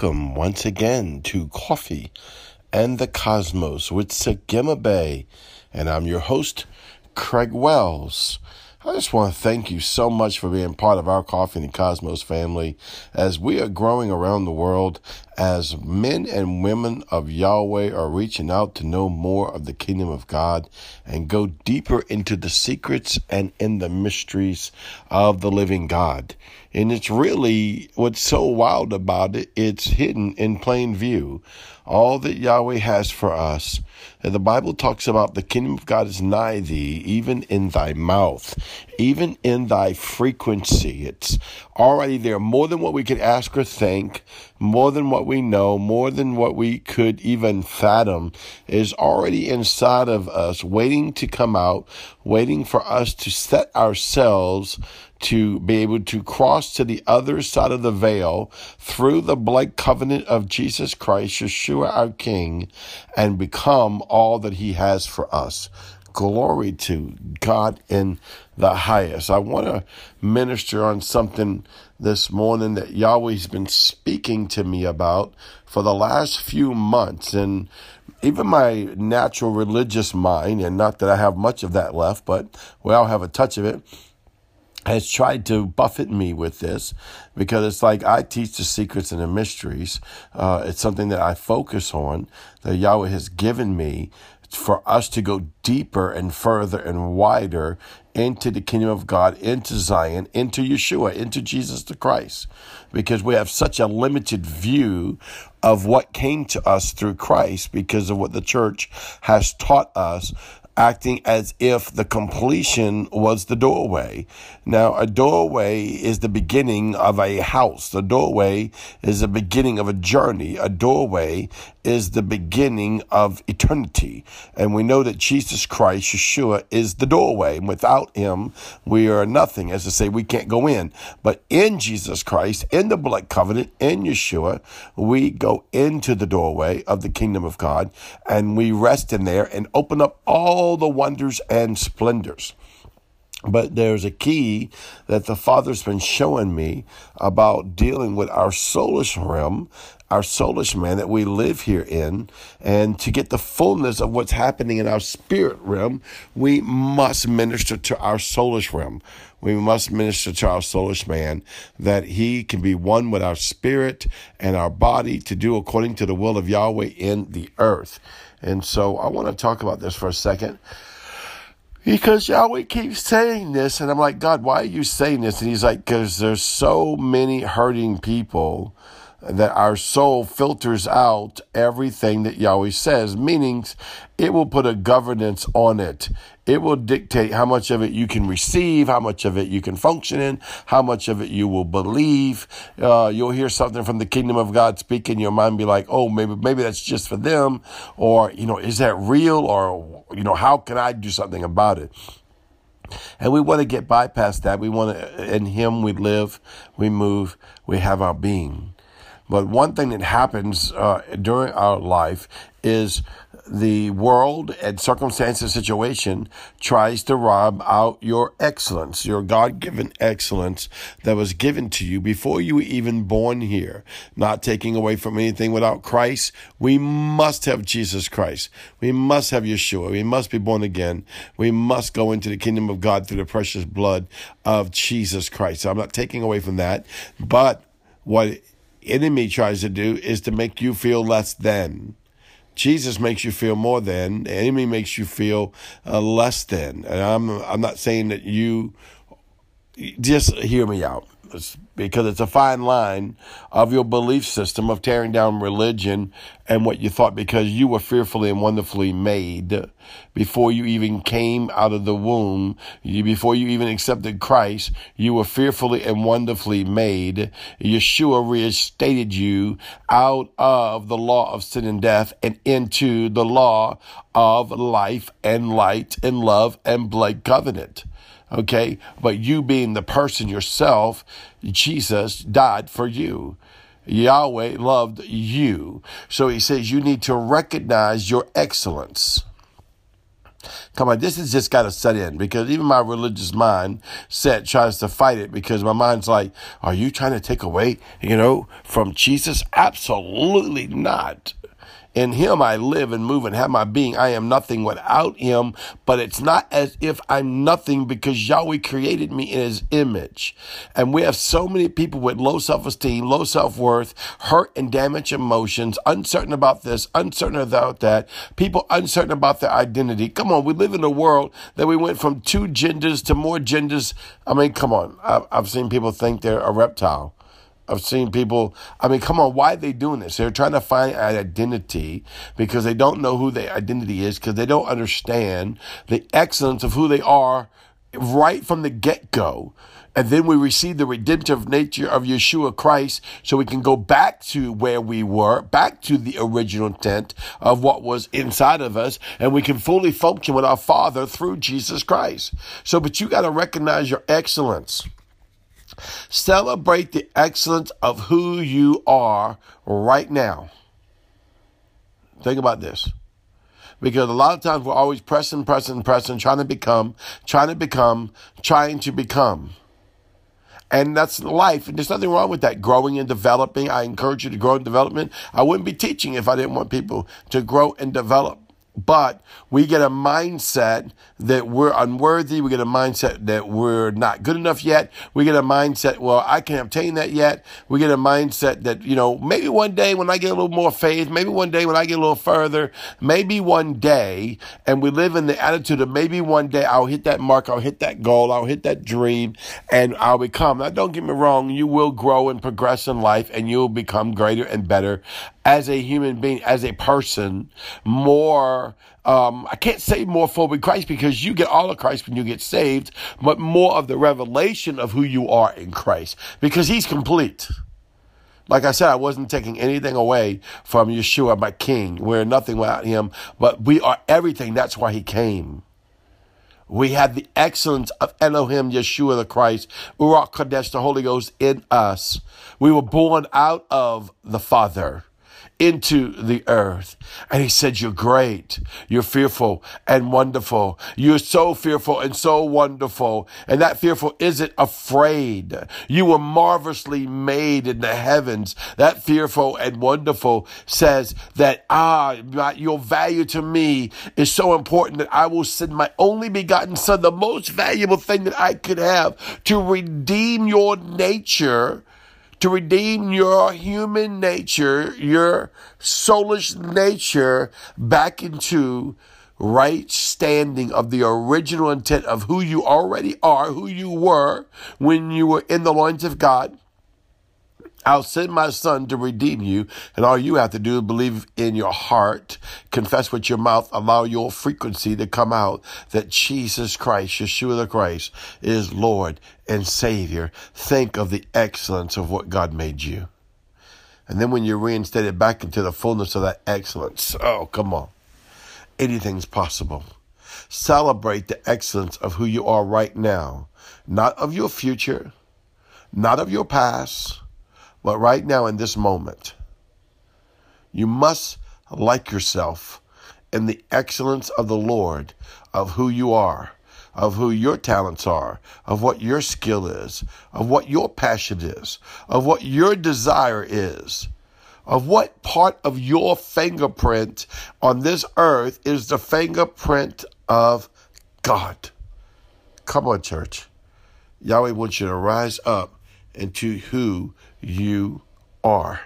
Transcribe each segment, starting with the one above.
Welcome once again to Coffee and the Cosmos with Sagima Bay. And I'm your host, Craig Wells. I just want to thank you so much for being part of our Coffee and the Cosmos family as we are growing around the world, as men and women of Yahweh are reaching out to know more of the kingdom of God and go deeper into the secrets and in the mysteries of the living God. And it's really what's so wild about it, it's hidden in plain view. All that Yahweh has for us. And the Bible talks about the kingdom of God is nigh thee, even in thy mouth, even in thy frequency. It's already there, more than what we could ask or think, more than what we know, more than what we could even fathom, is already inside of us, waiting to come out, waiting for us to set ourselves to be able to cross to the other side of the veil through the blood covenant of Jesus Christ, Yeshua our King, and become all that He has for us. Glory to God in the highest. I want to minister on something this morning that Yahweh's been speaking to me about for the last few months. And even my natural religious mind, and not that I have much of that left, but we all have a touch of it has tried to buffet me with this because it's like I teach the secrets and the mysteries. Uh, it's something that I focus on that Yahweh has given me for us to go deeper and further and wider into the kingdom of God, into Zion, into Yeshua, into Jesus the Christ, because we have such a limited view of what came to us through Christ because of what the church has taught us acting as if the completion was the doorway. Now, a doorway is the beginning of a house. The doorway is the beginning of a journey. A doorway is the beginning of eternity. And we know that Jesus Christ, Yeshua, is the doorway. And without him, we are nothing. As I say, we can't go in. But in Jesus Christ, in the blood covenant, in Yeshua, we go into the doorway of the kingdom of God and we rest in there and open up all the wonders and splendors. But there's a key that the Father's been showing me about dealing with our soulish realm, our soulish man that we live here in. And to get the fullness of what's happening in our spirit realm, we must minister to our soulish realm. We must minister to our soulish man that he can be one with our spirit and our body to do according to the will of Yahweh in the earth. And so I want to talk about this for a second. Because Yahweh keeps saying this, and I'm like, God, why are you saying this? And he's like, because there's so many hurting people that our soul filters out everything that Yahweh says, meaning it will put a governance on it. It will dictate how much of it you can receive, how much of it you can function in, how much of it you will believe. Uh, you'll hear something from the kingdom of God speak in your mind, be like, oh, maybe, maybe that's just for them. Or, you know, is that real? Or, you know, how can I do something about it? And we want to get bypast that. We want to, in Him we live, we move, we have our being. But one thing that happens uh, during our life is the world and circumstances and situation tries to rob out your excellence, your God given excellence that was given to you before you were even born here. Not taking away from anything without Christ. We must have Jesus Christ. We must have Yeshua. We must be born again. We must go into the kingdom of God through the precious blood of Jesus Christ. So I'm not taking away from that, but what enemy tries to do is to make you feel less than. Jesus makes you feel more than. The enemy makes you feel uh, less than. And I'm I'm not saying that you just hear me out because it's a fine line of your belief system of tearing down religion and what you thought because you were fearfully and wonderfully made before you even came out of the womb, before you even accepted Christ, you were fearfully and wonderfully made. Yeshua reinstated you out of the law of sin and death and into the law of life and light and love and blood covenant okay? But you being the person yourself, Jesus died for you. Yahweh loved you. So he says you need to recognize your excellence. Come on, this has just got to set in because even my religious mind set tries to fight it because my mind's like, are you trying to take away, you know, from Jesus? Absolutely not. In him I live and move and have my being. I am nothing without him, but it's not as if I'm nothing because Yahweh created me in his image. And we have so many people with low self-esteem, low self-worth, hurt and damaged emotions, uncertain about this, uncertain about that, people uncertain about their identity. Come on, we live in a world that we went from two genders to more genders. I mean, come on. I've seen people think they're a reptile. I've seen people, I mean, come on, why are they doing this? They're trying to find an identity because they don't know who their identity is because they don't understand the excellence of who they are right from the get go. And then we receive the redemptive nature of Yeshua Christ so we can go back to where we were, back to the original intent of what was inside of us, and we can fully function with our Father through Jesus Christ. So, but you got to recognize your excellence. Celebrate the excellence of who you are right now. Think about this. Because a lot of times we're always pressing, pressing, pressing, trying to become, trying to become, trying to become. And that's life. And there's nothing wrong with that. Growing and developing. I encourage you to grow and development. I wouldn't be teaching if I didn't want people to grow and develop. But we get a mindset that we're unworthy. We get a mindset that we're not good enough yet. We get a mindset, well, I can't obtain that yet. We get a mindset that, you know, maybe one day when I get a little more faith, maybe one day when I get a little further, maybe one day, and we live in the attitude of maybe one day I'll hit that mark, I'll hit that goal, I'll hit that dream, and I'll become. Now, don't get me wrong, you will grow and progress in life and you'll become greater and better as a human being, as a person, more, um, I can't say more full with Christ because you get all of Christ when you get saved, but more of the revelation of who you are in Christ because he's complete. Like I said, I wasn't taking anything away from Yeshua, my King. We're nothing without him, but we are everything. That's why he came. We have the excellence of Elohim, Yeshua the Christ, Ruach Kodesh, the Holy Ghost in us. We were born out of the Father into the earth. And he said, You're great. You're fearful and wonderful. You're so fearful and so wonderful. And that fearful isn't afraid. You were marvelously made in the heavens. That fearful and wonderful says that, ah, your value to me is so important that I will send my only begotten son, the most valuable thing that I could have to redeem your nature to redeem your human nature, your soulish nature back into right standing of the original intent of who you already are, who you were when you were in the loins of God. I'll send my son to redeem you, and all you have to do is believe in your heart, confess with your mouth, allow your frequency to come out that Jesus Christ, Yeshua the Christ, is Lord and Savior. Think of the excellence of what God made you. And then when you're reinstated back into the fullness of that excellence, oh, come on. Anything's possible. Celebrate the excellence of who you are right now, not of your future, not of your past but right now, in this moment, you must like yourself in the excellence of the Lord, of who you are, of who your talents are, of what your skill is, of what your passion is, of what your desire is, of what part of your fingerprint on this earth is the fingerprint of God. Come on, church. Yahweh wants you to rise up into who you are.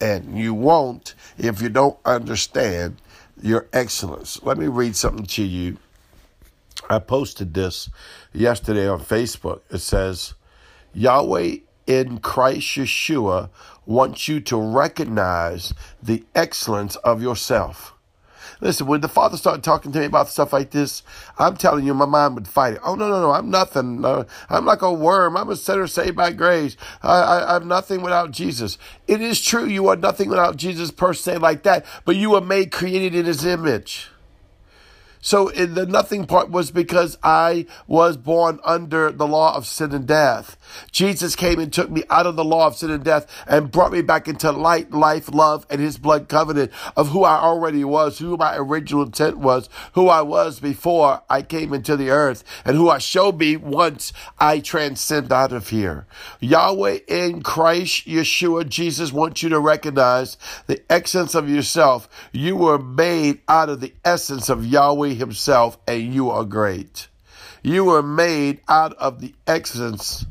And you won't if you don't understand your excellence. Let me read something to you. I posted this yesterday on Facebook. It says, Yahweh in Christ Yeshua wants you to recognize the excellence of yourself. Listen, when the father started talking to me about stuff like this, I'm telling you, my mind would fight it. Oh, no, no, no, I'm nothing. Uh, I'm like a worm. I'm a sinner saved by grace. I, I, I'm nothing without Jesus. It is true, you are nothing without Jesus per se like that, but you were made created in his image. So in the nothing part was because I was born under the law of sin and death. Jesus came and took me out of the law of sin and death and brought me back into light, life, love, and his blood covenant of who I already was, who my original intent was, who I was before I came into the earth, and who I shall be once I transcend out of here. Yahweh in Christ, Yeshua, Jesus wants you to recognize the essence of yourself. You were made out of the essence of Yahweh himself, and you are great. You were made out of the essence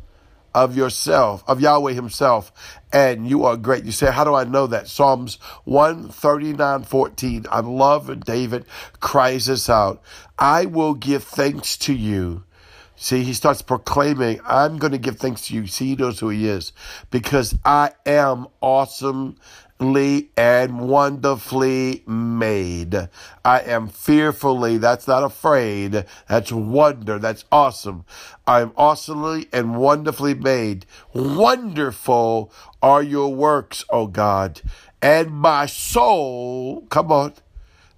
of yourself, of Yahweh Himself, and you are great. You say, How do I know that? Psalms 139 14. I love David cries this out. I will give thanks to you. See, he starts proclaiming, I'm going to give thanks to you. See, he knows who he is because I am awesome and wonderfully made. I am fearfully, that's not afraid, that's wonder, that's awesome. I am awesomely and wonderfully made. Wonderful are your works, O God. And my soul, come on,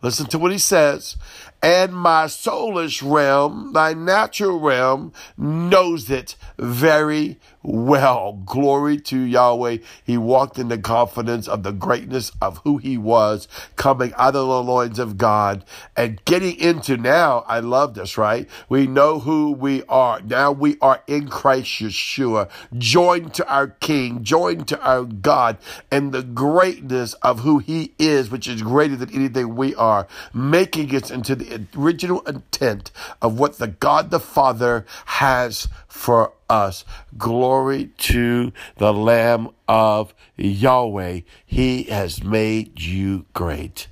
listen to what he says, and my soulish realm, thy natural realm, knows it very well. Glory to Yahweh. He walked in the confidence of the greatness of who he was, coming out of the loins of God and getting into now. I love this, right? We know who we are. Now we are in Christ Yeshua, joined to our King, joined to our God, and the greatness of who he is, which is greater than anything we are, making us into original intent of what the God the Father has for us. Glory to the Lamb of Yahweh. He has made you great.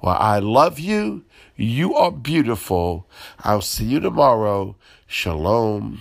Well, I love you. You are beautiful. I'll see you tomorrow. Shalom.